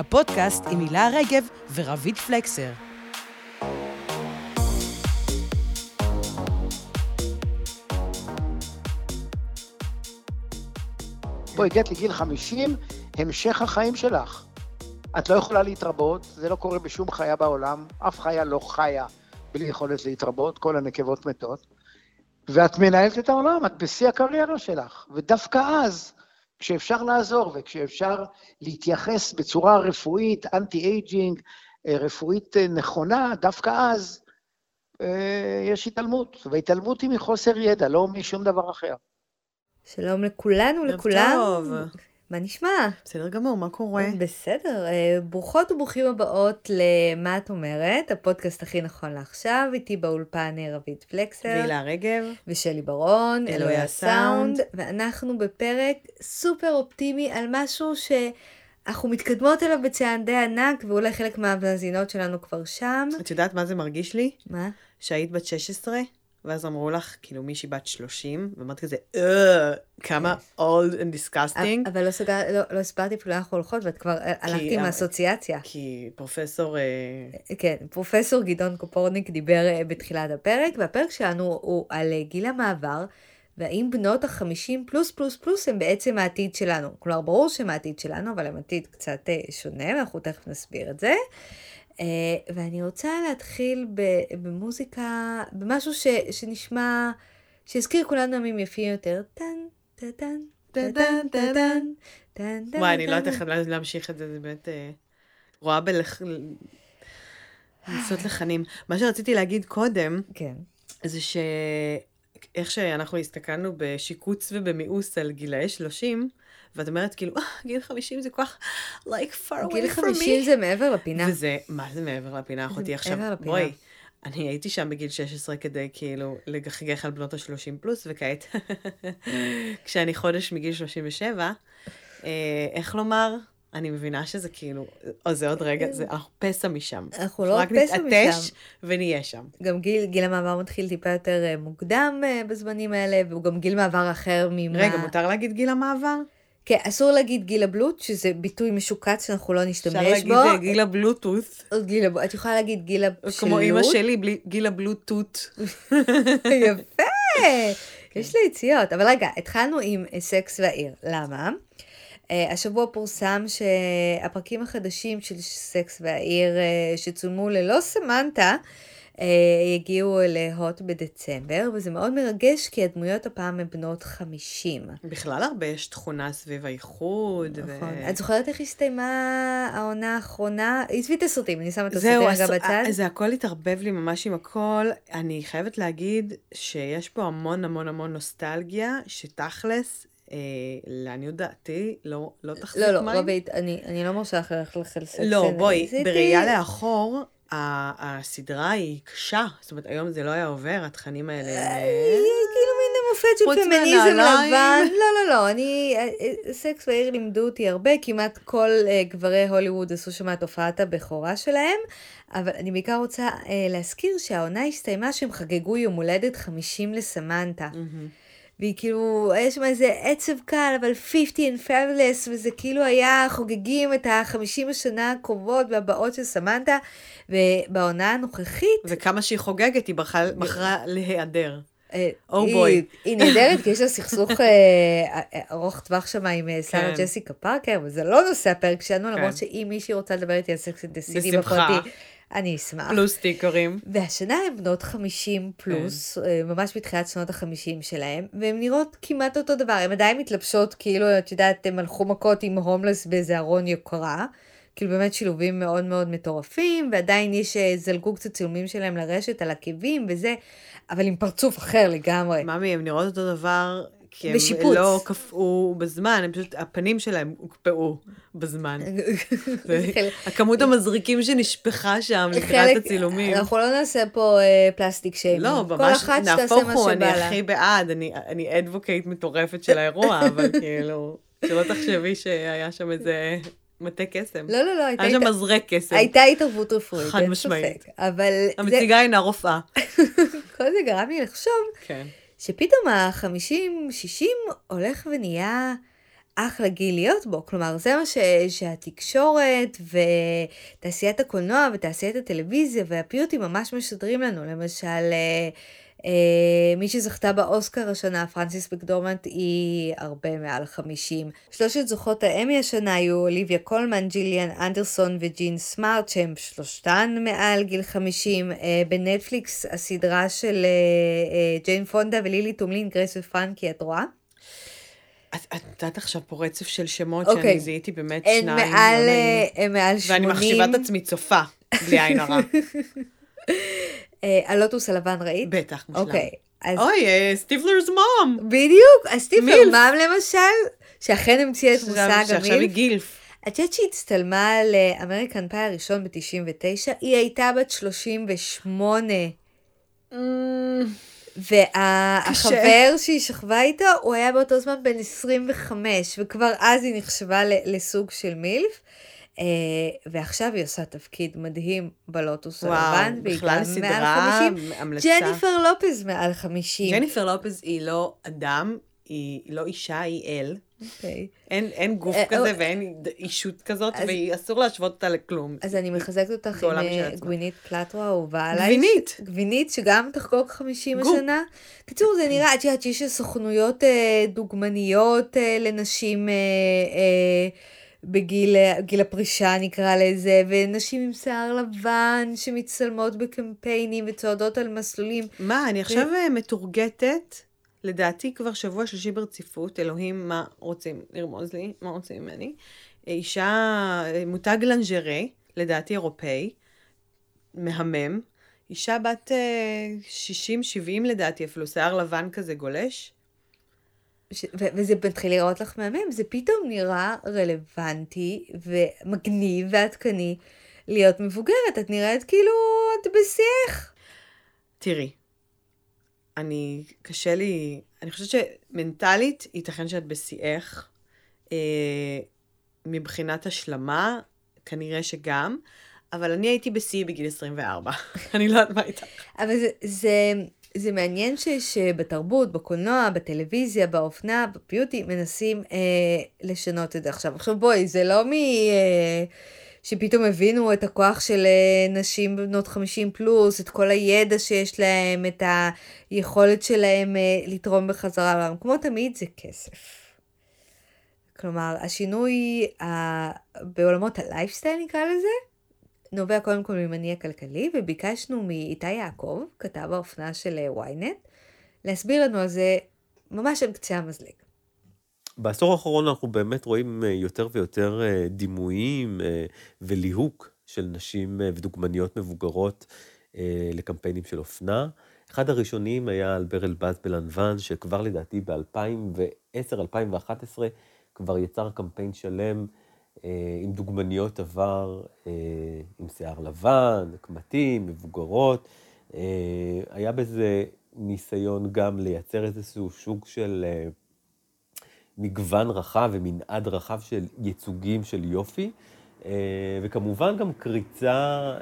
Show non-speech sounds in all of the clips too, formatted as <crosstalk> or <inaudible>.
הפודקאסט עם הילה רגב ורביד פלקסר. בואי, הגעת לגיל 50, המשך החיים שלך. את לא יכולה להתרבות, זה לא קורה בשום חיה בעולם, אף חיה לא חיה בלי יכולת להתרבות, כל הנקבות מתות. ואת מנהלת את העולם, את בשיא הקריירה שלך. ודווקא אז, כשאפשר לעזור וכשאפשר להתייחס בצורה רפואית, anti-aging, אה, רפואית אה, נכונה, דווקא אז אה, יש התעלמות. והתעלמות היא מחוסר ידע, לא משום דבר אחר. שלום לכולנו, לכולם. טוב. מה נשמע? בסדר גמור, מה קורה? בסדר. אה, ברוכות וברוכים הבאות ל"מה את אומרת", הפודקאסט הכי נכון לעכשיו, איתי באולפן אה, רבית פלקסר. והילה רגב. ושלי ברון. אלוהי הסאונד. ואנחנו בפרק סופר אופטימי על משהו שאנחנו מתקדמות אליו בצעדי ענק, ואולי חלק מהמאזינות שלנו כבר שם. את יודעת מה זה מרגיש לי? מה? שהיית בת 16? ואז אמרו לך, כאילו מישהי בת 30, ואמרת כזה, אה, כמה old and disgusting. אבל לא, סגר, לא, לא הסברתי אפילו אנחנו הולכות, ואת כבר הלכתי עם האסוציאציה. כי פרופסור... אה, כן, פרופסור גדעון קופורניק דיבר אה, בתחילת הפרק, והפרק שלנו הוא על גיל המעבר, והאם בנות החמישים פלוס פלוס פלוס הם בעצם העתיד שלנו. כלומר, ברור שהם העתיד שלנו, אבל הם עתיד קצת שונה, ואנחנו תכף נסביר את זה. Uh, ואני רוצה להתחיל במוזיקה, במשהו ש, שנשמע, שיזכיר כולנו ימים יפים יותר. טן, טן, טן, טן, טן, טן, טן, וואי, אני לא יודעת איך להמשיך את זה, זה באמת... אה, רואה בלח... לעשות לחנים. מה שרציתי להגיד קודם, כן. זה שאיך שאנחנו הסתכלנו בשיקוץ ובמיאוס על גילאי 30, ואת אומרת כאילו, אה, גיל 50 זה כל כך, like far away from me. גיל 50 זה מעבר לפינה. וזה, מה זה מעבר לפינה, אחותי עכשיו? בואי, אני הייתי שם בגיל 16 כדי כאילו לגחגח על בנות ה-30 פלוס, וכעת, <laughs> כשאני חודש מגיל 37, אה, איך לומר? אני מבינה שזה כאילו, או זה עוד רגע, זה, אנחנו פסע משם. אנחנו לא פסע משם. רק נתעטש ונהיה שם. גם גיל, גיל המעבר מתחיל טיפה יותר אה, מוקדם אה, בזמנים האלה, והוא גם גיל מעבר אחר ממה... רגע, מותר להגיד גיל המעבר? כן, אסור להגיד גיל הבלוט, שזה ביטוי משוקץ שאנחנו לא נשתמש בו. אפשר להגיד גיל הבלוטות. גיל, את יכולה להגיד גיל הבשלות. כמו אימא שלי, בלי, גיל הבלוטות. <laughs> יפה, <laughs> יש לי יציאות. אבל רגע, התחלנו עם סקס והעיר. למה? Uh, השבוע פורסם שהפרקים החדשים של סקס והעיר uh, שצולמו ללא סמנטה, אה, יגיעו להוט בדצמבר, וזה מאוד מרגש כי הדמויות הפעם הן בנות 50. בכלל הרבה יש תכונה סביב האיחוד. נכון. ו... את זוכרת איך הסתיימה העונה האחרונה? עזבי את הסרטים, אני שמה את הסרטים רגע בצד. זה הכל התערבב לי ממש עם הכל. אני חייבת להגיד שיש פה המון המון המון נוסטלגיה, שתכלס אה, לעניות דעתי, לא, לא תחזיק מים. לא, לא, רבית, אני, אני לא מרשה לך ללכת לסקס. לא, בואי, בראייה לאחור, הסדרה היא קשה, זאת אומרת, היום זה לא היה עובר, התכנים האלה הם... אה, כאילו מין מופת של פמיניזם לבן. לא, לא, לא, אני... אה, אה, סקס והעיר לימדו אותי הרבה, כמעט כל גברי הוליווד עשו שם את הופעת הבכורה שלהם, אבל אני בעיקר רוצה להזכיר שהעונה הסתיימה שהם חגגו יום הולדת 50 לסמנטה. והיא כאילו, יש שם איזה עצב קל, אבל 50 and fabulous, וזה כאילו היה חוגגים את החמישים השנה הקרובות והבאות של סמנטה, ובעונה הנוכחית... וכמה שהיא חוגגת, היא בחרה להיעדר. או oh בואי. היא נהדרת, כי יש לה סכסוך אה, ארוך טווח שם עם אה, שרה כן. ג'סיקה פארקר, וזה לא נושא הפרק שלנו, כן. למרות שאם מישהי רוצה לדבר איתי על סקס אינטנסיבי בפרטי, אני אשמח. פלוס סטיקרים. והשנה הן בנות 50 פלוס, כן. אה, ממש בתחילת שנות ה-50 שלהן, והן נראות כמעט אותו דבר, הן עדיין מתלבשות כאילו, את יודעת, הן הלכו מכות עם הומלס באיזה ארון יוקרה. כאילו באמת שילובים מאוד מאוד מטורפים, ועדיין יש, אה, זלגו קצת צילומים שלהם לרשת על עקבים וזה, אבל עם פרצוף אחר לגמרי. ממי, הן נראות אותו דבר כי הם בשיפוץ. לא קפאו בזמן, הם פשוט, הפנים שלהם הוקפאו בזמן. <laughs> הכמות המזריקים שנשפכה שם לקראת הצילומים. אנחנו לא נעשה פה אה, פלסטיק שיימינג. לא, ממש, נהפוך הוא, אני הכי בעד, אני אדבוקייט מטורפת של האירוע, <laughs> אבל כאילו, שלא תחשבי שהיה שם איזה מטה קסם. לא, לא, לא, הייתה... היה שם מזרק קסם. הייתה התערבות רפואית, חד משמעית. אבל... המציגה אינה רופאה. <laughs> כל זה גרם לי לחשוב. כן. שפתאום ה-50-60 הולך ונהיה אחלה גיל להיות בו. כלומר, זה מה ש, שהתקשורת ותעשיית הקולנוע ותעשיית הטלוויזיה והפיוטי ממש משדרים לנו. למשל, אה, מי שזכתה באוסקר השנה, פרנסיס מקדורמנט, היא הרבה מעל 50. שלושת זוכות האמי השנה היו אוליביה קולמן, ג'יליאן אנדרסון וג'ין סמארט, שהם שלושתן מעל גיל 50. אה, בנטפליקס הסדרה של אה, ג'יין פונדה ולילי טומלין, גרייס ופרנקי, את רואה? את נתת עכשיו פה רצף של שמות אוקיי. שאני אוקיי. זיהיתי באמת שניים. הם מעל, מעל 80. ואני מחשיבה את עצמי צופה, בלי עין הרע. <laughs> אה, הלוטוס הלבן ראית? בטח, מושלם. אוקיי. אז... אוי, אה, מום. בדיוק, הסטיבלר מום למשל, שאכן המציאה את מושג המילף. שעכשיו היא גילף. את יודעת שהיא הצטלמה לאמריקן פאי הראשון ב-99? היא הייתה בת 38. Mm. והחבר שהיא שכבה איתו, הוא היה באותו זמן בן 25, וכבר אז היא נחשבה לסוג של מילף. Uh, ועכשיו היא עושה תפקיד מדהים בלוטוס הלבן, והיא גם מעל 50. המלצה. ג'ניפר לופז מעל 50. ג'ניפר לופז היא לא אדם, היא לא אישה, היא אל. Okay. אוקיי. אין, אין גוף uh, כזה uh, ואין אישות כזאת, אז, ואסור להשוות אותה לכלום. אז אני מחזקת אותך עם גווינית פלטרו אהובה עליי. גווינית. גווינית, שגם תחגוג 50 גו. השנה. קיצור, זה נראה, את יודעת שיש סוכנויות דוגמניות לנשים... בגיל הפרישה נקרא לזה, ונשים עם שיער לבן שמצטלמות בקמפיינים וצועדות על מסלולים. מה, אני עכשיו ו... מתורגטת, לדעתי כבר שבוע שלישי ברציפות, אלוהים, מה רוצים לרמוז לי? מה רוצים ממני? אישה, מותג לנג'רה, לדעתי אירופאי, מהמם. אישה בת 60-70 אה, לדעתי, אפילו שיער לבן כזה גולש. ש... ו- וזה מתחיל לראות לך מהמם, זה פתאום נראה רלוונטי ומגניב ועדכני להיות מבוגרת, את נראית כאילו את בשיח. תראי, אני, קשה לי, אני חושבת שמנטלית ייתכן שאת בשיאך. אה, מבחינת השלמה, כנראה שגם, אבל אני הייתי בשיא בגיל 24. <laughs> אני לא יודעת מה איתך. אבל זה, זה, זה מעניין ש, שבתרבות, בקולנוע, בטלוויזיה, באופנה, בפיוטי, מנסים אה, לשנות את זה עכשיו. עכשיו בואי, זה לא מ... אה, שפתאום הבינו את הכוח של אה, נשים בנות 50 פלוס, את כל הידע שיש להם, את היכולת שלהם אה, לתרום בחזרה לעולם. כמו תמיד זה כסף. כלומר, השינוי ה... בעולמות הלייפסטייל נקרא לזה, נובע קודם כל ממניע כלכלי, וביקשנו מאיתי יעקב, כתב האופנה של אה, ynet, להסביר לנו על זה ממש על קצה המזלג. בעשור האחרון אנחנו באמת רואים אה, יותר ויותר אה, דימויים וליהוק של נשים ודוגמניות מבוגרות לקמפיינים של אופנה. אחד הראשונים היה אלבר אלבז בלנוון, שכבר לדעתי ב-2010-2011 כבר יצר קמפיין שלם עם דוגמניות עבר, אה, עם שיער לבן, קמטים, מבוגרות. אה, היה בזה ניסיון גם לייצר איזשהו שוק של מגוון רחב ומנעד רחב של ייצוגים של יופי, וכמובן גם קריצה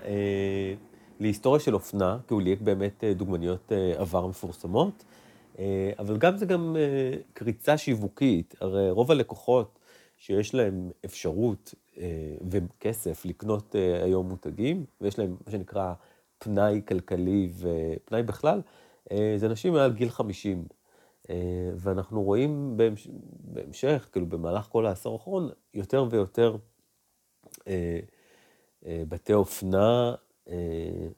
להיסטוריה של אופנה, כי הוא ליהק באמת דוגמניות עבר מפורסמות, אבל גם זה גם קריצה שיווקית, הרי רוב הלקוחות שיש להם אפשרות אה, וכסף לקנות אה, היום מותגים, ויש להם מה שנקרא פנאי כלכלי ופנאי בכלל, אה, זה אנשים מעל גיל 50. אה, ואנחנו רואים בהמש... בהמשך, כאילו במהלך כל העשור האחרון, יותר ויותר אה, אה, בתי אופנה, אה,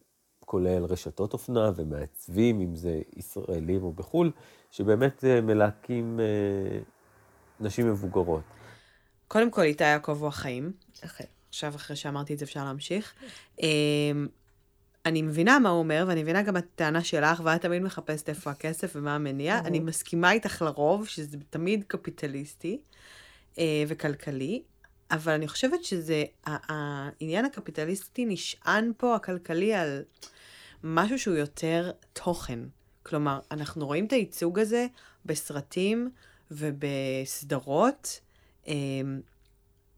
כולל רשתות אופנה ומעצבים, אם זה ישראלים או בחו"ל, שבאמת אה, מלהקים אה, נשים מבוגרות. קודם כל, איתי יעקב הוא החיים. אחרי. עכשיו, אחרי שאמרתי את זה, אפשר להמשיך. אמ, אני מבינה מה הוא אומר, ואני מבינה גם את הטענה שלך, ואת תמיד מחפשת איפה הכסף ומה המניע. אני מסכימה איתך לרוב, שזה תמיד קפיטליסטי אה, וכלכלי, אבל אני חושבת שזה, העניין הקפיטליסטי נשען פה, הכלכלי, על משהו שהוא יותר תוכן. כלומר, אנחנו רואים את הייצוג הזה בסרטים ובסדרות,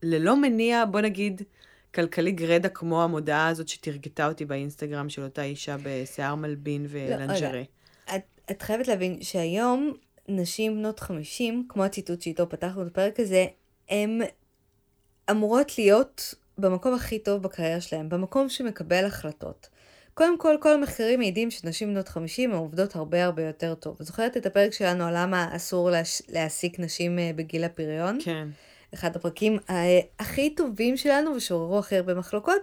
ללא מניע, בוא נגיד, כלכלי גרדה, כמו המודעה הזאת שתרגתה אותי באינסטגרם של אותה אישה בשיער מלבין ולנג'רה. לא, את, את חייבת להבין שהיום נשים בנות 50, כמו הציטוט שאיתו פתחנו את הפרק הזה, הן אמורות להיות במקום הכי טוב בקריירה שלהן, במקום שמקבל החלטות. קודם כל, כל המחקרים מעידים שנשים בנות 50 הן עובדות הרבה הרבה יותר טוב. זוכרת את הפרק שלנו על למה אסור להש... להעסיק נשים אה, בגיל הפריון? כן. אחד הפרקים אה, הכי טובים שלנו ושעוררו הכי הרבה מחלוקות,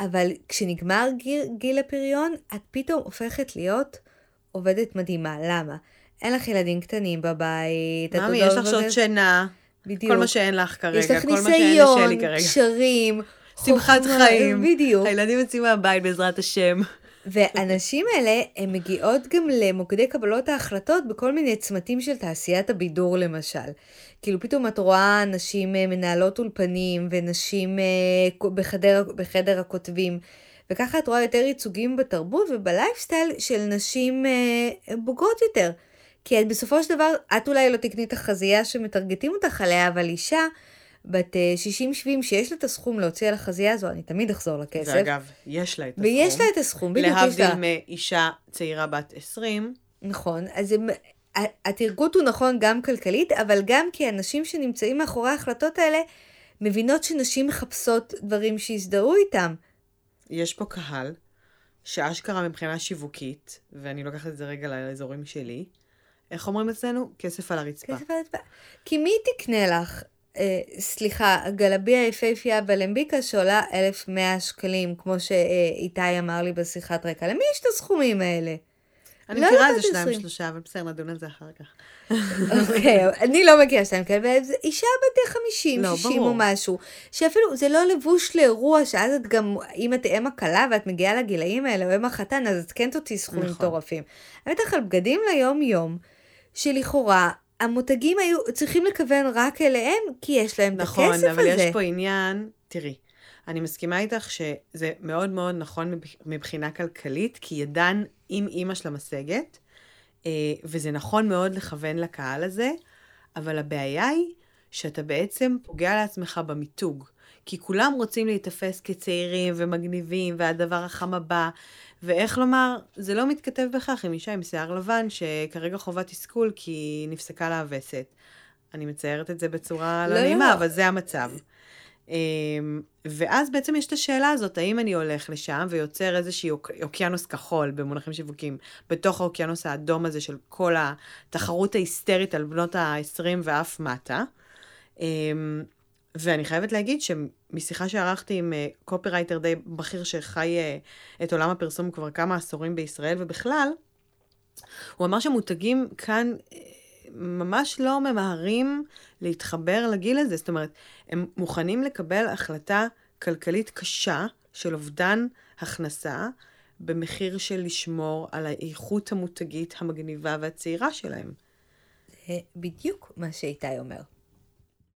אבל כשנגמר גיל, גיל הפריון, את פתאום הופכת להיות עובדת מדהימה. למה? אין לך ילדים קטנים בבית. ממי, יש לך שעות שינה. בדיוק. כל מה שאין לך כרגע, יש לך ניסיון, קשרים. שמחת חיים. בדיוק. הילדים יוצאים מהבית בעזרת השם. והנשים האלה, הן מגיעות גם למוקדי קבלות ההחלטות בכל מיני צמתים של תעשיית הבידור למשל. כאילו פתאום את רואה נשים אה, מנהלות אולפנים ונשים אה, בחדר, בחדר הכותבים. וככה את רואה יותר ייצוגים בתרבות ובלייפסטייל של נשים אה, בוגרות יותר. כי את בסופו של דבר, את אולי לא תקני את החזייה שמטרגטים אותך עליה, אבל אישה בת 60-70 שיש לה את הסכום להוציא על החזייה הזו, אני תמיד אחזור לכסף. ואגב, יש לה את הסכום. ויש לה את הסכום, בדיוק יש לה. להבדיל מאישה צעירה בת 20. נכון, אז הם, התרגות הוא נכון גם כלכלית, אבל גם כי אנשים שנמצאים מאחורי ההחלטות האלה, מבינות שנשים מחפשות דברים שיזדהו איתם. יש פה קהל, שאשכרה מבחינה שיווקית, ואני לוקחת את זה רגע לאזורים שלי, איך אומרים אצלנו? כסף על הרצפה. כסף על הרצפה. כי מי תקנה לך אה, סליחה, גלביה היפהפייה בלמביקה שעולה 1,100 שקלים, כמו שאיתי אמר לי בשיחת רקע. למי יש את הסכומים האלה? אני לא מכירה איזה שניים שלושה, אבל בסדר, נדון על זה אחר כך. אוקיי, <laughs> אני לא מכירה שניים כאלה, אישה בת 50, לא, 60 או משהו, שאפילו זה לא לבוש לאירוע, שאז את גם, אם את אם הכלה ואת מגיעה לגילאים האלה, או אם החתן, אז את כן תוציא סכומים נכון. מטורפים. נכון. בטח על בגדים ליום-יום, שלכאורה המותגים היו צריכים לכוון רק אליהם, כי יש להם נכון, את הכסף הזה. נכון, אבל יש פה עניין, תראי, אני מסכימה איתך שזה מאוד מאוד נכון מבחינה כלכלית, כי ידן עם אימא של המשגת, אה, וזה נכון מאוד לכוון לקהל הזה, אבל הבעיה היא שאתה בעצם פוגע לעצמך במיתוג. כי כולם רוצים להיתפס כצעירים ומגניבים, והדבר החם הבא, ואיך לומר, זה לא מתכתב בכך עם אישה עם שיער לבן, שכרגע חווה תסכול כי נפסקה לה הווסת. אני מציירת את זה בצורה לא, לא נעימה, לא. אבל זה המצב. אמ, ואז בעצם יש את השאלה הזאת, האם אני הולך לשם ויוצר איזשהי אוק, אוקיינוס כחול במונחים שיווקים, בתוך האוקיינוס האדום הזה של כל התחרות ההיסטרית על בנות ה-20 ואף מטה. אמ, ואני חייבת להגיד שמשיחה שערכתי עם קופירייטר אה, די בכיר שחי אה, את עולם הפרסום כבר כמה עשורים בישראל ובכלל, הוא אמר שמותגים כאן אה, ממש לא ממהרים להתחבר לגיל הזה. זאת אומרת, הם מוכנים לקבל החלטה כלכלית קשה של אובדן הכנסה, במחיר של לשמור על האיכות המותגית המגניבה והצעירה שלהם. זה בדיוק מה שאיתי אומר.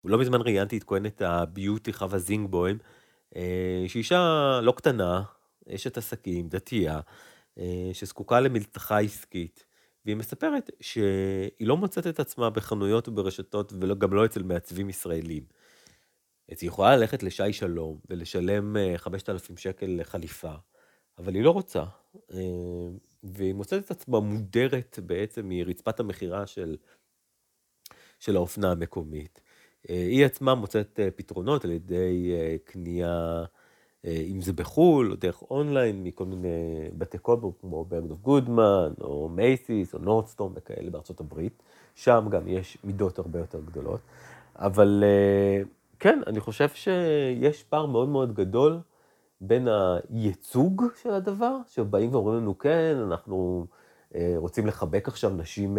לא מזמן ראיינתי את כהנת הביוטי חווה זינגבוים, אה, שהיא אישה לא קטנה, אשת עסקים, דתייה, אה, שזקוקה למלתחה עסקית. והיא מספרת שהיא לא מוצאת את עצמה בחנויות וברשתות וגם לא אצל מעצבים ישראלים. אז היא יכולה ללכת לשי שלום ולשלם 5,000 אה, שקל לחליפה, אבל היא לא רוצה. והיא מוצאת את עצמה מודרת בעצם מרצפת המכירה של, של האופנה המקומית. אה, היא עצמה מוצאת אה, פתרונות על ידי אה, קנייה, אם זה בחו"ל, או דרך אונליין, מכל מיני בתי קולבו, כמו ברגדורף גודמן, או מייסיס, או נורדסטרום וכאלה בארצות הברית. שם גם יש מידות הרבה יותר גדולות. אבל כן, אני חושב שיש פער מאוד מאוד גדול בין הייצוג של הדבר, שבאים ואומרים לנו, כן, אנחנו רוצים לחבק עכשיו נשים,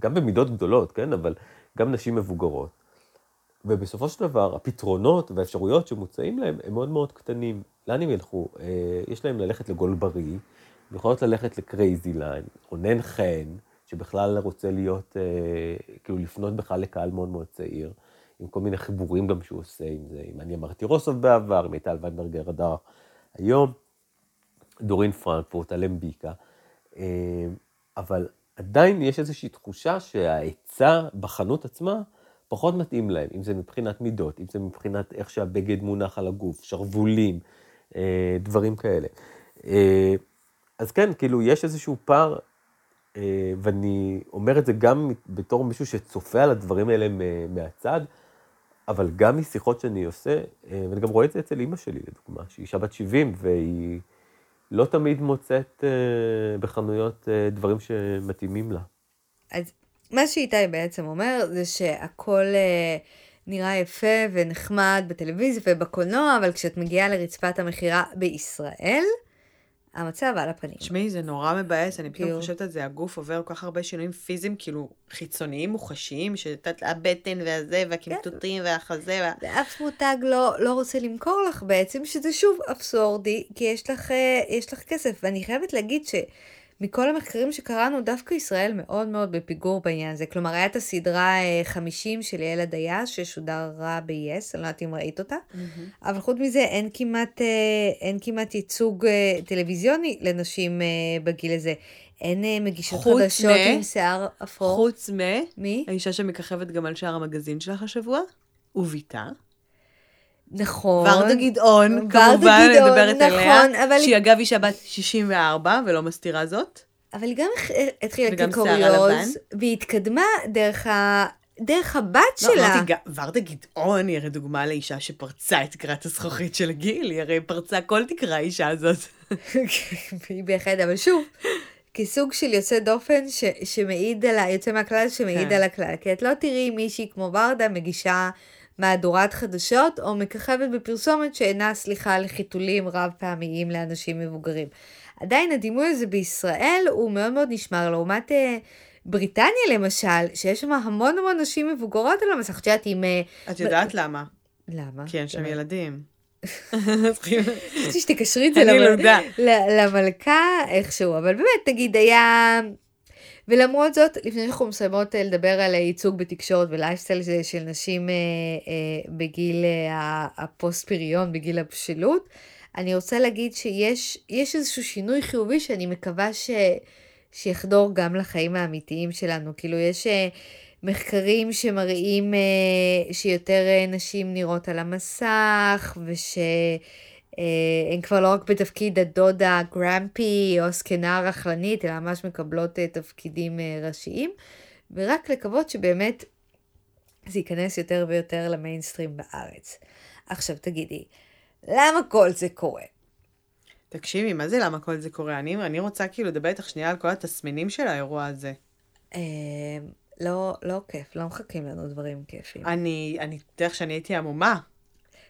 גם במידות גדולות, כן, אבל גם נשים מבוגרות. ובסופו של דבר, הפתרונות והאפשרויות שמוצעים להם הם מאוד מאוד קטנים. לאן הם ילכו? אה, יש להם ללכת לגולברי, הם יכולות ללכת לקרייזי ליין, רונן חן, שבכלל רוצה להיות, אה, כאילו לפנות בכלל לקהל מאוד מאוד צעיר, עם כל מיני חיבורים גם שהוא עושה עם זה, אם אני אמרתי רוסוב בעבר, עם מיטל ויינברגר הדר היום, דורין פרנקפורט, אלמביקה, אה, אבל עדיין יש איזושהי תחושה שההיצע בחנות עצמה פחות מתאים להם, אם זה מבחינת מידות, אם זה מבחינת איך שהבגד מונח על הגוף, שרוולים, אה, דברים כאלה. אה, אז כן, כאילו, יש איזשהו פער ואני אומר את זה גם בתור מישהו שצופה על הדברים האלה מהצד, אבל גם משיחות שאני עושה, ואני גם רואה את זה אצל אימא שלי, לדוגמה, שהיא אישה בת 70, והיא לא תמיד מוצאת בחנויות דברים שמתאימים לה. אז מה שאיתי בעצם אומר, זה שהכל נראה יפה ונחמד בטלוויזיה ובקולנוע, אבל כשאת מגיעה לרצפת המכירה בישראל, המצב על הפנים. תשמעי, זה נורא מבאס, אני פתאום חושבת על זה, הגוף עובר כל כך הרבה שינויים פיזיים, כאילו, חיצוניים, מוחשיים, שאת הבטן והזה, והקמטוטים והחזה. ואף מותג לא, לא רוצה למכור לך בעצם, שזה שוב אבסורדי, כי יש לך, אה, יש לך כסף. ואני חייבת להגיד ש... מכל המחקרים שקראנו, דווקא ישראל מאוד מאוד בפיגור בעניין הזה. כלומר, היה את הסדרה 50 אה, של יעל הדיה, ששודרה ב-yes, אני לא יודעת אם ראית אותה, mm-hmm. אבל חוץ מזה, אין כמעט, אה, אין כמעט ייצוג אה, טלוויזיוני לנשים בגיל הזה. אין מגישות חדשות מ... עם שיער אפור. חוץ מ... מי? האישה שמככבת גם על שער המגזין שלך השבוע, וביתה. נכון. ורדה גדעון, כמובן, אני מדברת נכון, עליה, אבל... שהיא אגב אישה בת 64 ולא מסתירה זאת. אבל היא גם התחילה כקוריוז, והיא התקדמה דרך ה... דרך הבת לא, שלה. אמרתי, ורדה גדעון היא הרי דוגמה לאישה שפרצה את תקרת הזכוכית של הגיל, היא הרי פרצה כל תקרה האישה הזאת. <laughs> היא בהחלט, אבל שוב, כסוג של יוצא דופן ש, שמעיד על ה... יוצא מהכלל שמעיד כן. על הכלל. כי את לא תראי מישהי כמו ורדה מגישה מהדורת חדשות, או מככבת בפרסומת שאינה סליחה על חיתולים רב פעמיים לאנשים מבוגרים. עדיין הדימוי הזה בישראל הוא מאוד מאוד נשמר, לעומת אה, בריטניה למשל, שיש שם המון המון נשים מבוגרות על המסך, את יודעת, עם... אה, את יודעת למה? למה? כי אין שם ילדים. <laughs> חשבתי שתקשרי את זה למלכה איכשהו, אבל באמת, תגיד, היה... ולמרות זאת, לפני שאנחנו מסיימות אה, לדבר על ייצוג בתקשורת ולייפסטייל של נשים אה, אה, בגיל אה, הפוסט פריון, בגיל הבשלות, אני רוצה להגיד שיש איזשהו שינוי חיובי שאני מקווה ש, שיחדור גם לחיים האמיתיים שלנו. כאילו, יש אה, מחקרים שמראים אה, שיותר אה, נשים נראות על המסך, וש... הן כבר לא רק בתפקיד הדודה גרמפי או זקנה רכלנית, אלא ממש מקבלות תפקידים ראשיים, ורק לקוות שבאמת זה ייכנס יותר ויותר למיינסטרים בארץ. עכשיו תגידי, למה כל זה קורה? תקשיבי, מה זה למה כל זה קורה? אני, אני רוצה כאילו לדבר איתך שנייה על כל התסמינים של האירוע הזה. לא, לא כיף, לא מחכים לנו דברים כיפים. אני, אני, דרך שאני הייתי עמומה.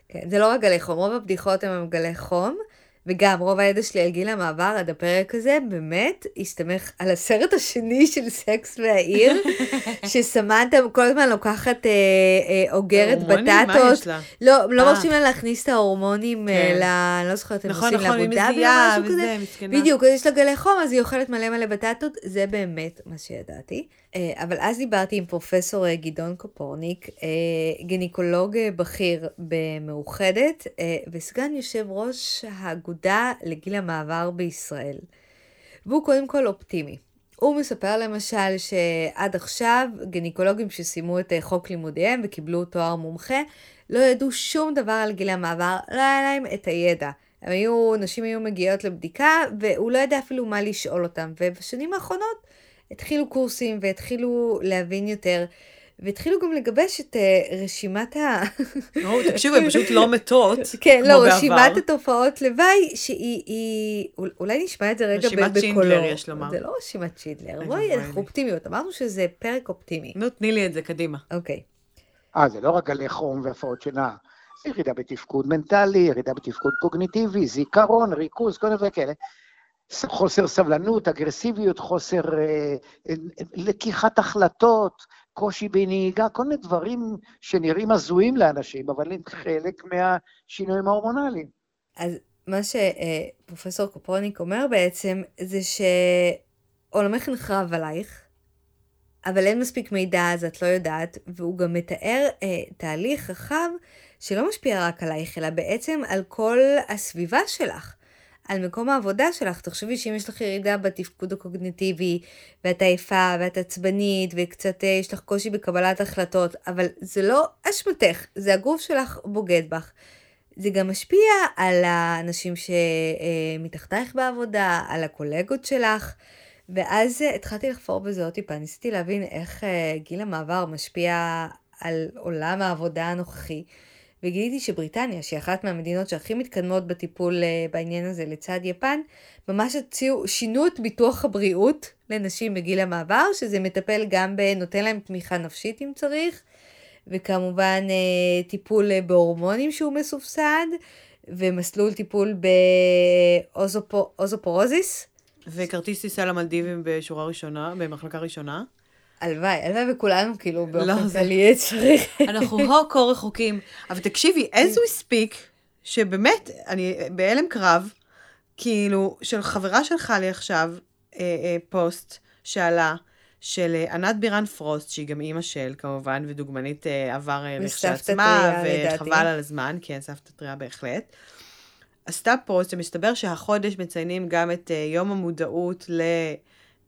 כן, זה לא רק גלי חום, רוב הבדיחות הם גלי חום, וגם רוב הידע שלי על גיל המעבר עד הפרק הזה, באמת הסתמך על הסרט השני של סקס והעיר, <laughs> שסמנתה כל הזמן לוקחת אה, אה, אוגרת בטטות. מה יש לה? לא, לא אה. מרשים לה להכניס את ההורמונים אה, כן. ל... אני לא זוכרת, הם נכון, עושים נכון, לעבודה או משהו כזה. בדיוק, אז יש לה גלי חום, אז היא אוכלת מלא מלא בטטות, זה באמת מה שידעתי. אה, אבל אז דיברתי עם פרופסור אה, גדעון קופורניק, אה, גינקולוג בכיר במאוחדת וסגן יושב ראש האגודה לגיל המעבר בישראל. והוא קודם כל אופטימי. הוא מספר למשל שעד עכשיו גינקולוגים שסיימו את חוק לימודיהם וקיבלו תואר מומחה לא ידעו שום דבר על גיל המעבר, לא היה להם את הידע. הם היו, נשים היו מגיעות לבדיקה והוא לא ידע אפילו מה לשאול אותם. ובשנים האחרונות התחילו קורסים והתחילו להבין יותר. והתחילו גם לגבש את uh, רשימת ה... תקשיבו, הן פשוט לא מתות, <laughs> כן, לא, רשימת התופעות לוואי, שהיא, היא... אולי נשמע את זה רגע בקולו. רשימת שינדלר, יש לומר. זה לא רשימת שינדלר, בואי, אנחנו אופטימיות, אמרנו שזה פרק אופטימי. נו, תני לי את זה, קדימה. אוקיי. אה, זה לא רק גלי חום והפרעות שינה, ירידה בתפקוד מנטלי, ירידה בתפקוד קוגניטיבי, זיכרון, ריכוז, כל מיני כאלה. חוסר סבלנות, אגרסיביות, חוסר אה, אה, לקיחת החלטות, קושי בנהיגה, כל מיני דברים שנראים הזויים לאנשים, אבל הם חלק מהשינויים ההורמונליים. אז מה שפרופסור קופרוניק אומר בעצם, זה שעולמך נחרב עלייך, אבל אין מספיק מידע אז את לא יודעת, והוא גם מתאר אה, תהליך רחב שלא משפיע רק עלייך, אלא בעצם על כל הסביבה שלך. על מקום העבודה שלך. תחשבי שאם יש לך ירידה בתפקוד הקוגניטיבי, ואת עייפה, ואת עצבנית, וקצת אה, יש לך קושי בקבלת החלטות, אבל זה לא אשמתך, זה הגוף שלך בוגד בך. זה גם משפיע על האנשים שמתחתייך בעבודה, על הקולגות שלך, ואז התחלתי לחפור בזה עוד טיפה, ניסיתי להבין איך גיל המעבר משפיע על עולם העבודה הנוכחי. וגיליתי שבריטניה, שהיא אחת מהמדינות שהכי מתקדמות בטיפול אה, בעניין הזה לצד יפן, ממש הציעו, שינו את ביטוח הבריאות לנשים בגיל המעבר, שזה מטפל גם נותן להם תמיכה נפשית אם צריך, וכמובן אה, טיפול אה, בהורמונים שהוא מסובסד, ומסלול טיפול באוזופורוזיס. וכרטיס טיסה למלדיבים בשורה ראשונה, במחלקה ראשונה. הלוואי, הלוואי וכולנו כאילו באופן לא, כללי צריך. אנחנו הו כה רחוקים. אבל תקשיבי, איזה הוא הספיק, שבאמת, אני בהלם קרב, כאילו, של חברה שלך לי עכשיו, אה, אה, פוסט שעלה, של אה, ענת בירן פרוסט, שהיא גם אימא של, כמובן, ודוגמנית אה, עבר אה, לכשעצמה, וחבל על הזמן, כן, סבתא טריה בהחלט. עשתה פוסט שמסתבר שהחודש מציינים גם את יום המודעות ל...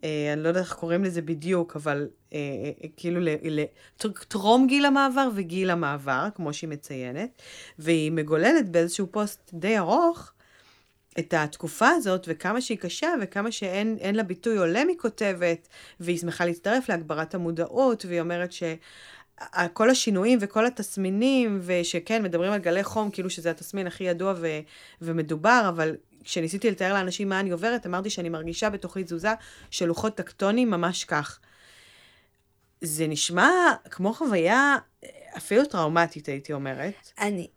אה, אני לא יודעת איך קוראים לזה בדיוק, אבל אה, אה, כאילו לטרום גיל המעבר וגיל המעבר, כמו שהיא מציינת, והיא מגוללת באיזשהו פוסט די ארוך את התקופה הזאת, וכמה שהיא קשה, וכמה שאין לה ביטוי עולה מכותבת, והיא שמחה להצטרף להגברת המודעות, והיא אומרת ש... כל השינויים וכל התסמינים, ושכן, מדברים על גלי חום, כאילו שזה התסמין הכי ידוע ו- ומדובר, אבל כשניסיתי לתאר לאנשים מה אני עוברת, אמרתי שאני מרגישה בתוכי תזוזה של לוחות טקטונים ממש כך. זה נשמע כמו חוויה אפילו טראומטית, הייתי אומרת. אני...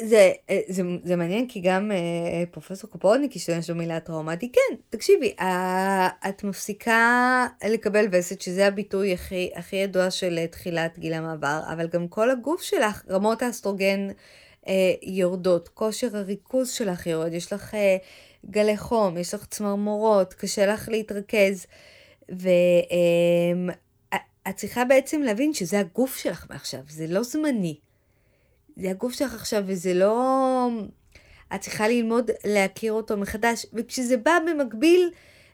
זה, זה, זה מעניין כי גם אה, פרופסור קופורניק השתמש במילה טראומטי. כן, תקשיבי, אה, את מפסיקה לקבל וסת, שזה הביטוי הכי, הכי ידוע של תחילת גיל המעבר, אבל גם כל הגוף שלך, רמות האסטרוגן אה, יורדות, כושר הריכוז שלך יורד, יש לך אה, גלי חום, יש לך צמרמורות, קשה לך להתרכז, ואת אה, צריכה בעצם להבין שזה הגוף שלך מעכשיו, זה לא זמני. זה הגוף שלך עכשיו וזה לא... את צריכה ללמוד להכיר אותו מחדש, וכשזה בא במקביל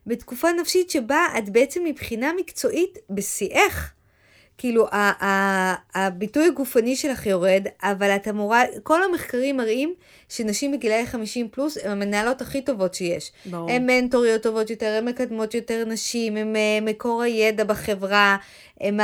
בתקופה נפשית שבה את בעצם מבחינה מקצועית בשיאך, כאילו, הביטוי הגופני שלך יורד, אבל את אמורה, כל המחקרים מראים שנשים בגילאי 50 פלוס הן המנהלות הכי טובות שיש. ברור. הן מנטוריות טובות יותר, הן מקדמות יותר נשים, הן אה, מקור הידע בחברה, הן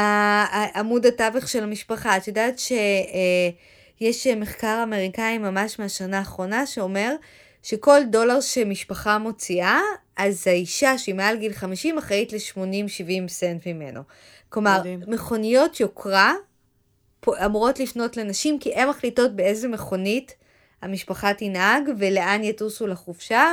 עמוד התווך של המשפחה. את יודעת שיש אה, מחקר אמריקאי ממש מהשנה האחרונה שאומר שכל דולר שמשפחה מוציאה, אז האישה שהיא מעל גיל 50 אחראית ל-80-70 סנט ממנו. כלומר, מדהים. מכוניות יוקרה אמורות לפנות לנשים, כי הן מחליטות באיזה מכונית המשפחה תנהג ולאן יטוסו לחופשה,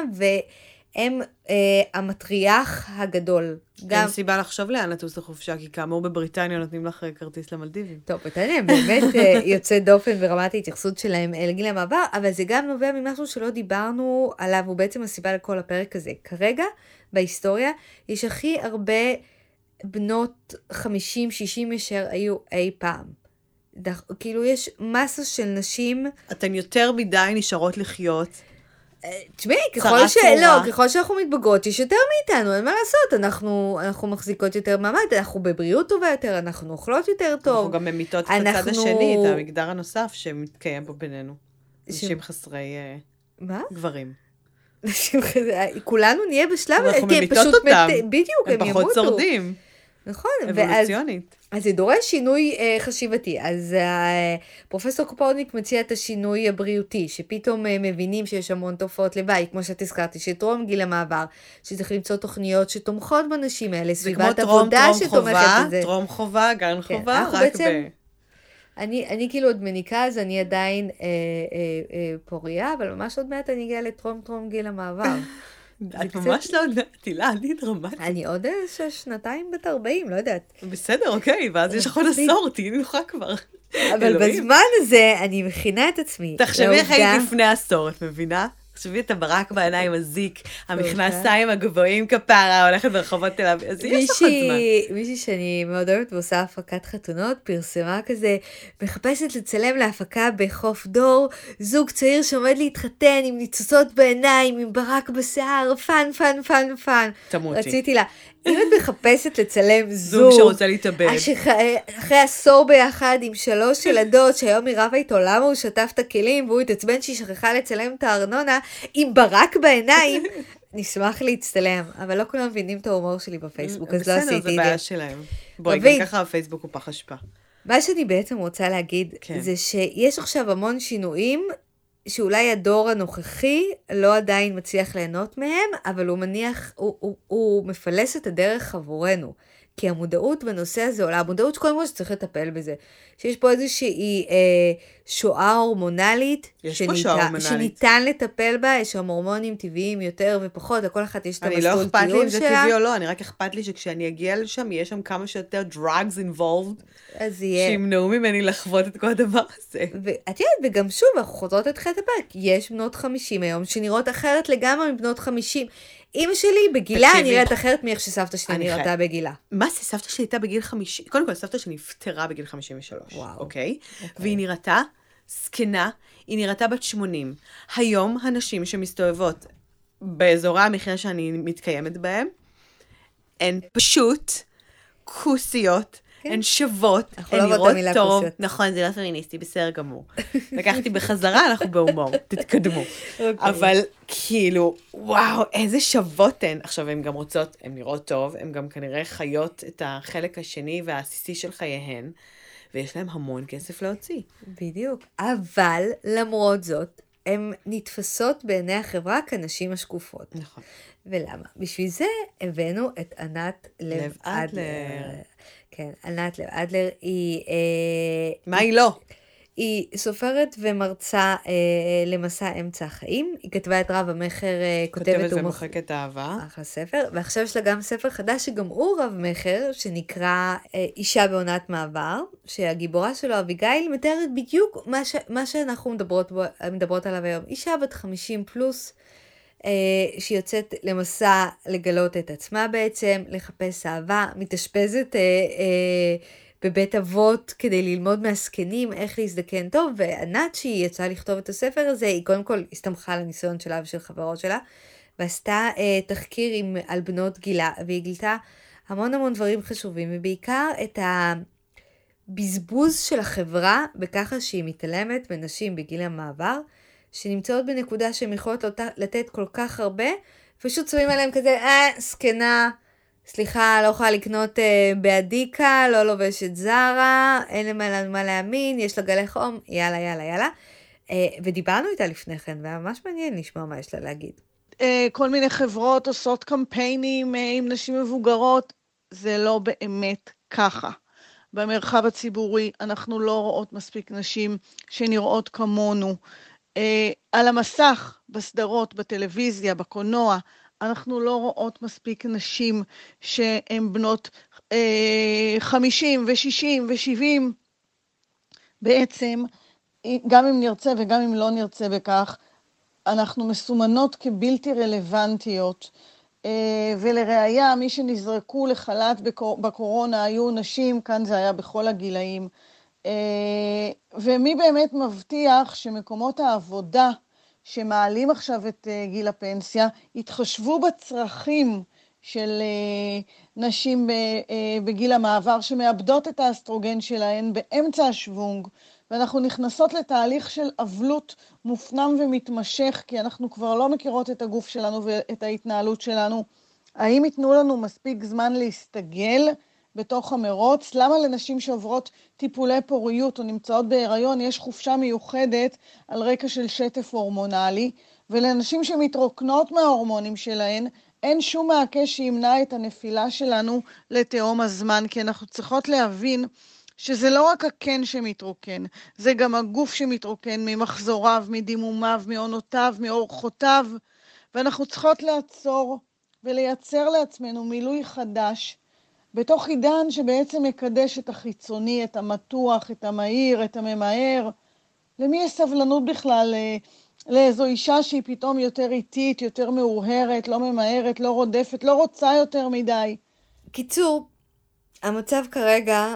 והם אה, המטריח הגדול. גם... אין סיבה לחשוב לאן לטוס לחופשה, כי כאמור בבריטניה נותנים לך כרטיס למלדיבים. טוב, בריטניה באמת אה, <laughs> יוצא דופן ברמת ההתייחסות שלהם אל גיל המעבר, אבל זה גם נובע ממשהו שלא דיברנו עליו, הוא בעצם הסיבה לכל הפרק הזה. כרגע, בהיסטוריה, יש הכי הרבה... בנות 50-60 ישר היו אי פעם. דח, כאילו יש מסה של נשים... אתן יותר מדי נשארות לחיות. אה, תשמעי, ככל, ש... לא, ככל שאנחנו מתבגרות, יש יותר מאיתנו, אין מה לעשות, אנחנו, אנחנו מחזיקות יותר מעמד, אנחנו בבריאות טובה יותר, אנחנו אוכלות יותר טוב. אנחנו גם ממיתות אנחנו... את הצד השני, את המגדר הנוסף שמתקיים פה בינינו. ש... נשים חסרי uh, מה? גברים. כולנו נהיה בשלב, אנחנו ממיתות אותם, מת... בדיוק, הם, הם פחות ימותו. שורדים. נכון. אבולוציונית. ואז, אז זה דורש שינוי אה, חשיבתי. אז אה, פרופסור קופורניק מציע את השינוי הבריאותי, שפתאום אה, מבינים שיש המון תופעות לוואי, כמו שאת הזכרתי, שטרום גיל המעבר, שצריך למצוא תוכניות שתומכות בנשים האלה, סביבת עבודה שתומכת בזה. טרום חובה, גן כן, חובה, רק בעצם, ב... אני, אני כאילו עוד מניקה, אז אני עדיין אה, אה, אה, פוריה, אבל ממש עוד מעט אני אגיע לטרום טרום גיל המעבר. <laughs> את ממש לא יודעת, הילה, אני דרמטית. אני עוד שנתיים בת 40, לא יודעת. בסדר, אוקיי, ואז יש לך עוד עשור, תהיי נוחה כבר. אבל בזמן הזה אני מכינה את עצמי. תחשבי איך היית לפני עשור, את מבינה? תחשבי את הברק בעיניים, <laughs> הזיק, המכנסיים הגבוהים כפרה, הולכת ברחובות תל אביב, אז יש לך זמן. מישהי שאני מאוד אוהבת ועושה הפקת חתונות, פרסמה כזה, מחפשת לצלם להפקה בחוף דור, זוג צעיר שעומד להתחתן עם ניצוצות בעיניים, עם ברק בשיער, fun, fun, fun, fun. תמותי. רציתי לה, אם את מחפשת לצלם זוג, זוג שרוצה להתאבד, אחרי עשור ביחד עם שלוש <laughs> ילדות, שהיום היא רבה איתו למה הוא שטף את הכלים והוא התעצבן שהיא שכחה לשלם את הארנונה, עם ברק בעיניים, <laughs> נשמח להצטלם, אבל לא כולם מבינים את ההומור שלי בפייסבוק, אז לא עשיתי את זה. בסדר, זה בעיה שלהם. בואי, גם ככה הפייסבוק הוא פח אשפה. מה שאני בעצם רוצה להגיד, כן. זה שיש עכשיו המון שינויים שאולי הדור הנוכחי לא עדיין מצליח ליהנות מהם, אבל הוא מניח, הוא, הוא, הוא מפלס את הדרך עבורנו. כי המודעות בנושא הזה עולה, המודעות שקודם כל שצריך לטפל בזה. שיש פה איזושהי אה, שואה הורמונלית, יש שניתן, פה שואה הורמונלית. שניתן לטפל בה, יש שם הורמונים טבעיים יותר ופחות, לכל אחת יש את המסלול טיול שלה. אני לא אכפת לי אם זה טבעי או לא, אני רק אכפת לי שכשאני אגיע לשם, יהיה שם כמה שיותר drugs involved, אז יהיה... שימנעו ממני לחוות את כל הדבר הזה. ואת יודעת, וגם שוב, אנחנו חוזרות את חטא הפרק, יש בנות 50 היום שנראות אחרת לגמרי מבנות 50. אימא שלי בגילה נראית אחרת מאיך שסבתא שלי נראתה בגילה. מה זה, סבתא שלי הייתה בגיל 50, קודם כל סבתא שלי נפטרה בגיל 53, וואו. אוקיי? אוקיי. והיא נראתה זקנה, היא נראתה בת 80. היום הנשים שמסתובבות באזורי המחיה שאני מתקיימת בהם, הן פשוט כוסיות כן. הן שוות, הן לא נראות טוב. נכון, זה לא פמיניסטי, בסדר גמור. לקחתי בחזרה, אנחנו בהומור, <laughs> תתקדמו. Okay. אוקיי. אבל כאילו, וואו, איזה שוות הן. עכשיו, הן גם רוצות, הן נראות טוב, הן גם כנראה חיות את החלק השני והעסיסי של חייהן, ויש להן המון כסף להוציא. בדיוק. אבל למרות זאת, הן נתפסות בעיני החברה כנשים השקופות. נכון. ולמה? בשביל זה הבאנו את ענת לב, לב אדלר. כן, ענת לב אדלר היא... אה, מה היא לא? היא סופרת ומרצה אה, למסע אמצע החיים. היא כתבה את רב המכר, אה, כותבת ומח... ומוחקת אהבה. אחלה ספר. ועכשיו יש לה גם ספר חדש שגם הוא רב מכר, שנקרא אה, אישה בעונת מעבר, שהגיבורה שלו, אביגיל, מתארת בדיוק מה, ש... מה שאנחנו מדברות, בו, מדברות עליו היום. אישה בת 50 פלוס. אה, שיוצאת למסע לגלות את עצמה בעצם, לחפש אהבה, מתאשפזת אה, אה, בבית אבות כדי ללמוד מהזקנים איך להזדקן טוב, וענת שהיא יצאה לכתוב את הספר הזה, היא קודם כל הסתמכה על הניסיון שלה ושל חברות שלה, ועשתה אה, תחקיר עם, על בנות גילה, והיא גילתה המון המון דברים חשובים, ובעיקר את הבזבוז של החברה בככה שהיא מתעלמת מנשים בגיל המעבר. שנמצאות בנקודה שהן יכולות לתת כל כך הרבה, פשוט שמים עליהם כזה, אה, זקנה, סליחה, לא יכולה לקנות אה, באדיקה, לא לובשת זרה, אין למה מה להאמין, יש לה גלי חום, יאללה, יאללה, יאללה. אה, ודיברנו איתה לפני כן, והיה ממש מעניין לשמוע מה יש לה להגיד. אה, כל מיני חברות עושות קמפיינים אה, עם נשים מבוגרות, זה לא באמת ככה. במרחב הציבורי אנחנו לא רואות מספיק נשים שנראות כמונו. אה, על המסך, בסדרות, בטלוויזיה, בקולנוע, אנחנו לא רואות מספיק נשים שהן בנות אה, 50 ו-60 ו-70. בעצם, גם אם נרצה וגם אם לא נרצה בכך, אנחנו מסומנות כבלתי רלוונטיות. אה, ולראיה, מי שנזרקו לחל"ת בקורונה היו נשים, כאן זה היה בכל הגילאים. אה, ומי באמת מבטיח שמקומות העבודה שמעלים עכשיו את אה, גיל הפנסיה, יתחשבו בצרכים של אה, נשים בגיל המעבר שמאבדות את האסטרוגן שלהן באמצע השוונג, ואנחנו נכנסות לתהליך של אבלות מופנם ומתמשך, כי אנחנו כבר לא מכירות את הגוף שלנו ואת ההתנהלות שלנו. האם ייתנו לנו מספיק זמן להסתגל? בתוך המרוץ. למה לנשים שעוברות טיפולי פוריות או נמצאות בהיריון יש חופשה מיוחדת על רקע של שטף הורמונלי, ולנשים שמתרוקנות מההורמונים שלהן אין שום מעקה שימנע את הנפילה שלנו לתהום הזמן, כי אנחנו צריכות להבין שזה לא רק הקן שמתרוקן, זה גם הגוף שמתרוקן ממחזוריו, מדימומיו, מעונותיו, מאורחותיו, ואנחנו צריכות לעצור ולייצר לעצמנו מילוי חדש בתוך עידן שבעצם מקדש את החיצוני, את המתוח, את המהיר, את הממהר. למי יש סבלנות בכלל לאיזו אישה שהיא פתאום יותר איטית, יותר מאורהרת, לא ממהרת, לא רודפת, לא רוצה יותר מדי? קיצור, המצב כרגע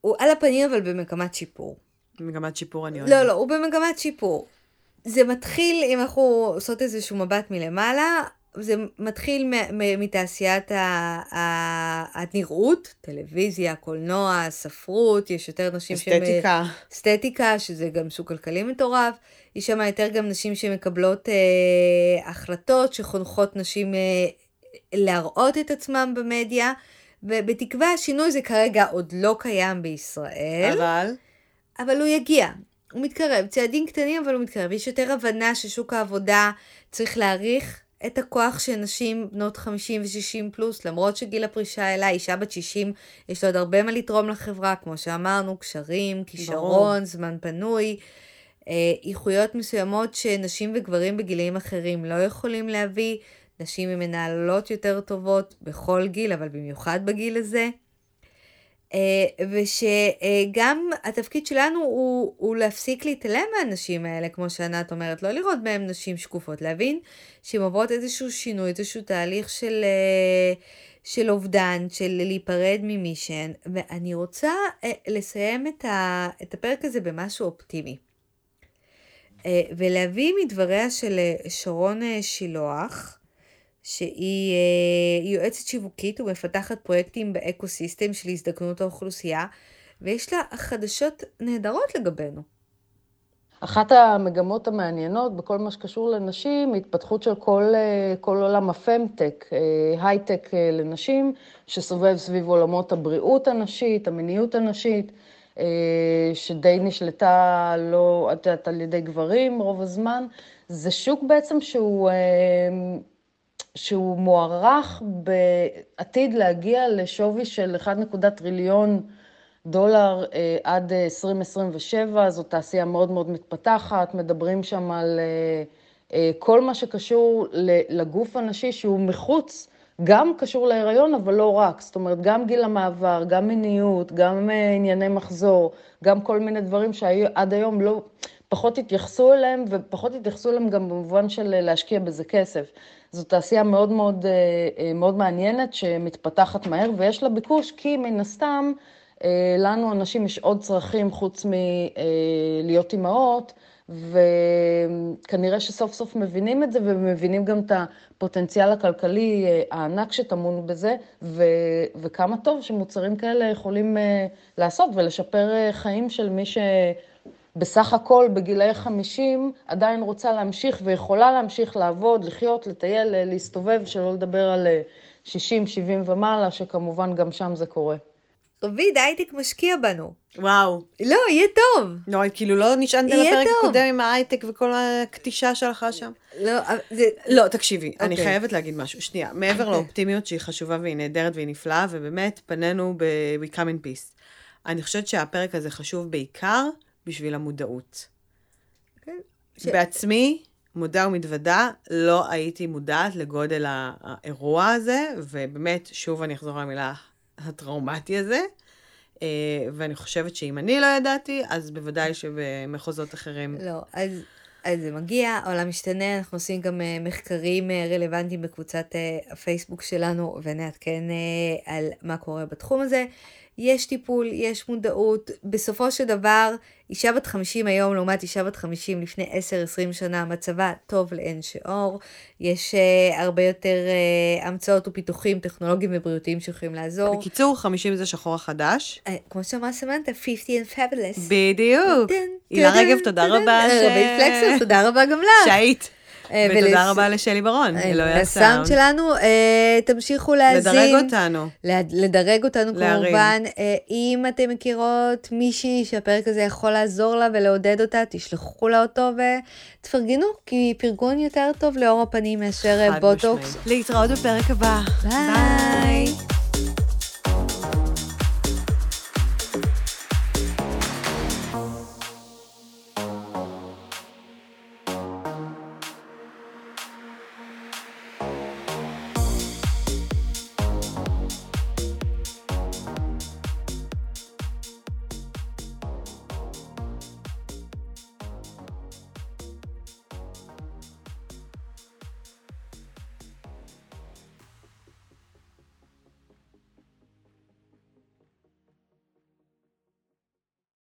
הוא על הפנים אבל במגמת שיפור. במגמת שיפור אני אוהבת. לא, לא, הוא במגמת שיפור. זה מתחיל, אם אנחנו עושות איזשהו מבט מלמעלה, זה מתחיל מתעשיית הנראות, טלוויזיה, קולנוע, ספרות, יש יותר נשים אסתטיקה. ש... אסתטיקה, שזה גם שוק כלכלי מטורף. יש שם יותר גם נשים שמקבלות אה, החלטות, שחונכות נשים אה, להראות את עצמם במדיה, ובתקווה השינוי זה כרגע עוד לא קיים בישראל. אבל? אבל הוא יגיע. הוא מתקרב, צעדים קטנים אבל הוא מתקרב. יש יותר הבנה ששוק העבודה צריך להעריך את הכוח של נשים בנות 50 ו-60 פלוס, למרות שגיל הפרישה אלה, אישה בת 60, יש לה עוד הרבה מה לתרום לחברה, כמו שאמרנו, קשרים, כישרון, זמן פנוי, אה, איכויות מסוימות שנשים וגברים בגילים אחרים לא יכולים להביא. נשים הן מנהלות יותר טובות בכל גיל, אבל במיוחד בגיל הזה. אה, ושגם התפקיד שלנו הוא, הוא להפסיק להתעלם מהנשים האלה, כמו שענת אומרת, לא לראות בהן נשים שקופות, להבין שהן עוברות איזשהו שינוי, איזשהו תהליך של, אה, של אובדן, של להיפרד ממי שהן, ואני רוצה אה, לסיים את, ה, את הפרק הזה במשהו אופטימי. ולהביא מדבריה של שרון שילוח, שהיא אה, יועצת שיווקית ומפתחת פרויקטים ב ecosystem של הזדקנות האוכלוסייה, ויש לה חדשות נהדרות לגבינו. אחת המגמות המעניינות בכל מה שקשור לנשים, התפתחות של כל, אה, כל עולם ה femtech, אה, הייטק לנשים, שסובב סביב עולמות הבריאות הנשית, המיניות הנשית, שדי נשלטה לא, את יודעת, על ידי גברים רוב הזמן. זה שוק בעצם שהוא שהוא מוערך בעתיד להגיע לשווי של 1.1 טריליון דולר אה, עד 2027, זו תעשייה מאוד מאוד מתפתחת, מדברים שם על אה, אה, כל מה שקשור לגוף הנשי שהוא מחוץ, גם קשור להיריון, אבל לא רק, זאת אומרת, גם גיל המעבר, גם מיניות, גם ענייני מחזור, גם כל מיני דברים שעד היום לא, פחות התייחסו אליהם, ופחות התייחסו אליהם גם במובן של להשקיע בזה כסף. זו תעשייה מאוד מאוד, אה, אה, מאוד מעניינת, שמתפתחת מהר, ויש לה ביקוש, כי מן הסתם, אה, לנו אנשים יש עוד צרכים חוץ מלהיות אימהות, וכנראה שסוף סוף מבינים את זה, ומבינים גם את הפוטנציאל הכלכלי הענק שטמון בזה, ו- וכמה טוב שמוצרים כאלה יכולים לעשות ולשפר חיים של מי ש... בסך הכל בגילאי 50 עדיין רוצה להמשיך ויכולה להמשיך לעבוד, לחיות, לטייל, להסתובב, שלא לדבר על 60, אה, 70 ומעלה, שכמובן גם שם זה קורה. רביד, הייטק משקיע בנו. וואו. לא, יהיה טוב. לא, כאילו לא נשענת על הפרק הקודם עם ההייטק וכל הכתישה שלך שם. לא, זה... לא, תקשיבי, okay. אני אוקיי. חייבת להגיד משהו. שנייה, מעבר okay. אוקיי. לאופטימיות שהיא חשובה והיא נהדרת והיא נפלאה, ובאמת פנינו ב-We Come in Peace. אני חושבת שהפרק הזה חשוב בעיקר בשביל המודעות. Okay. כן, ש... בעצמי, מודה ומתוודה, לא הייתי מודעת לגודל האירוע הזה, ובאמת, שוב אני אחזור למילה הטראומטי הזה. אה, ואני חושבת שאם אני לא ידעתי, אז בוודאי שבמחוזות אחרים... לא, אז, אז זה מגיע, העולם משתנה, אנחנו עושים גם אה, מחקרים אה, רלוונטיים בקבוצת הפייסבוק שלנו, ונעדכן על מה קורה בתחום הזה. יש טיפול, יש מודעות. בסופו של דבר, אישה בת 50 היום לעומת אישה בת 50 לפני 10-20 שנה, מצבה טוב לאין שיעור. יש uh, הרבה יותר uh, המצאות ופיתוחים טכנולוגיים ובריאותיים שיכולים לעזור. בקיצור, 50 זה שחור החדש. Uh, כמו שאמרה סמנטה, 50 and fabulous. בדיוק. הילה רגב, תודה רבה. רבי פלקסר, תודה רבה גם לך. שהיית. אה, ותודה רבה לשלי ברון, אה, אלוהי הסאונד. שלנו, אה, תמשיכו להאזין. לדרג אותנו. לדרג אותנו כמובן. אם אתם מכירות מישהי שהפרק הזה יכול לעזור לה ולעודד אותה, תשלחו לה אותו ותפרגנו, כי פרגון יותר טוב לעור הפנים מאשר בוטוקס. להתראות בפרק הבא. ביי.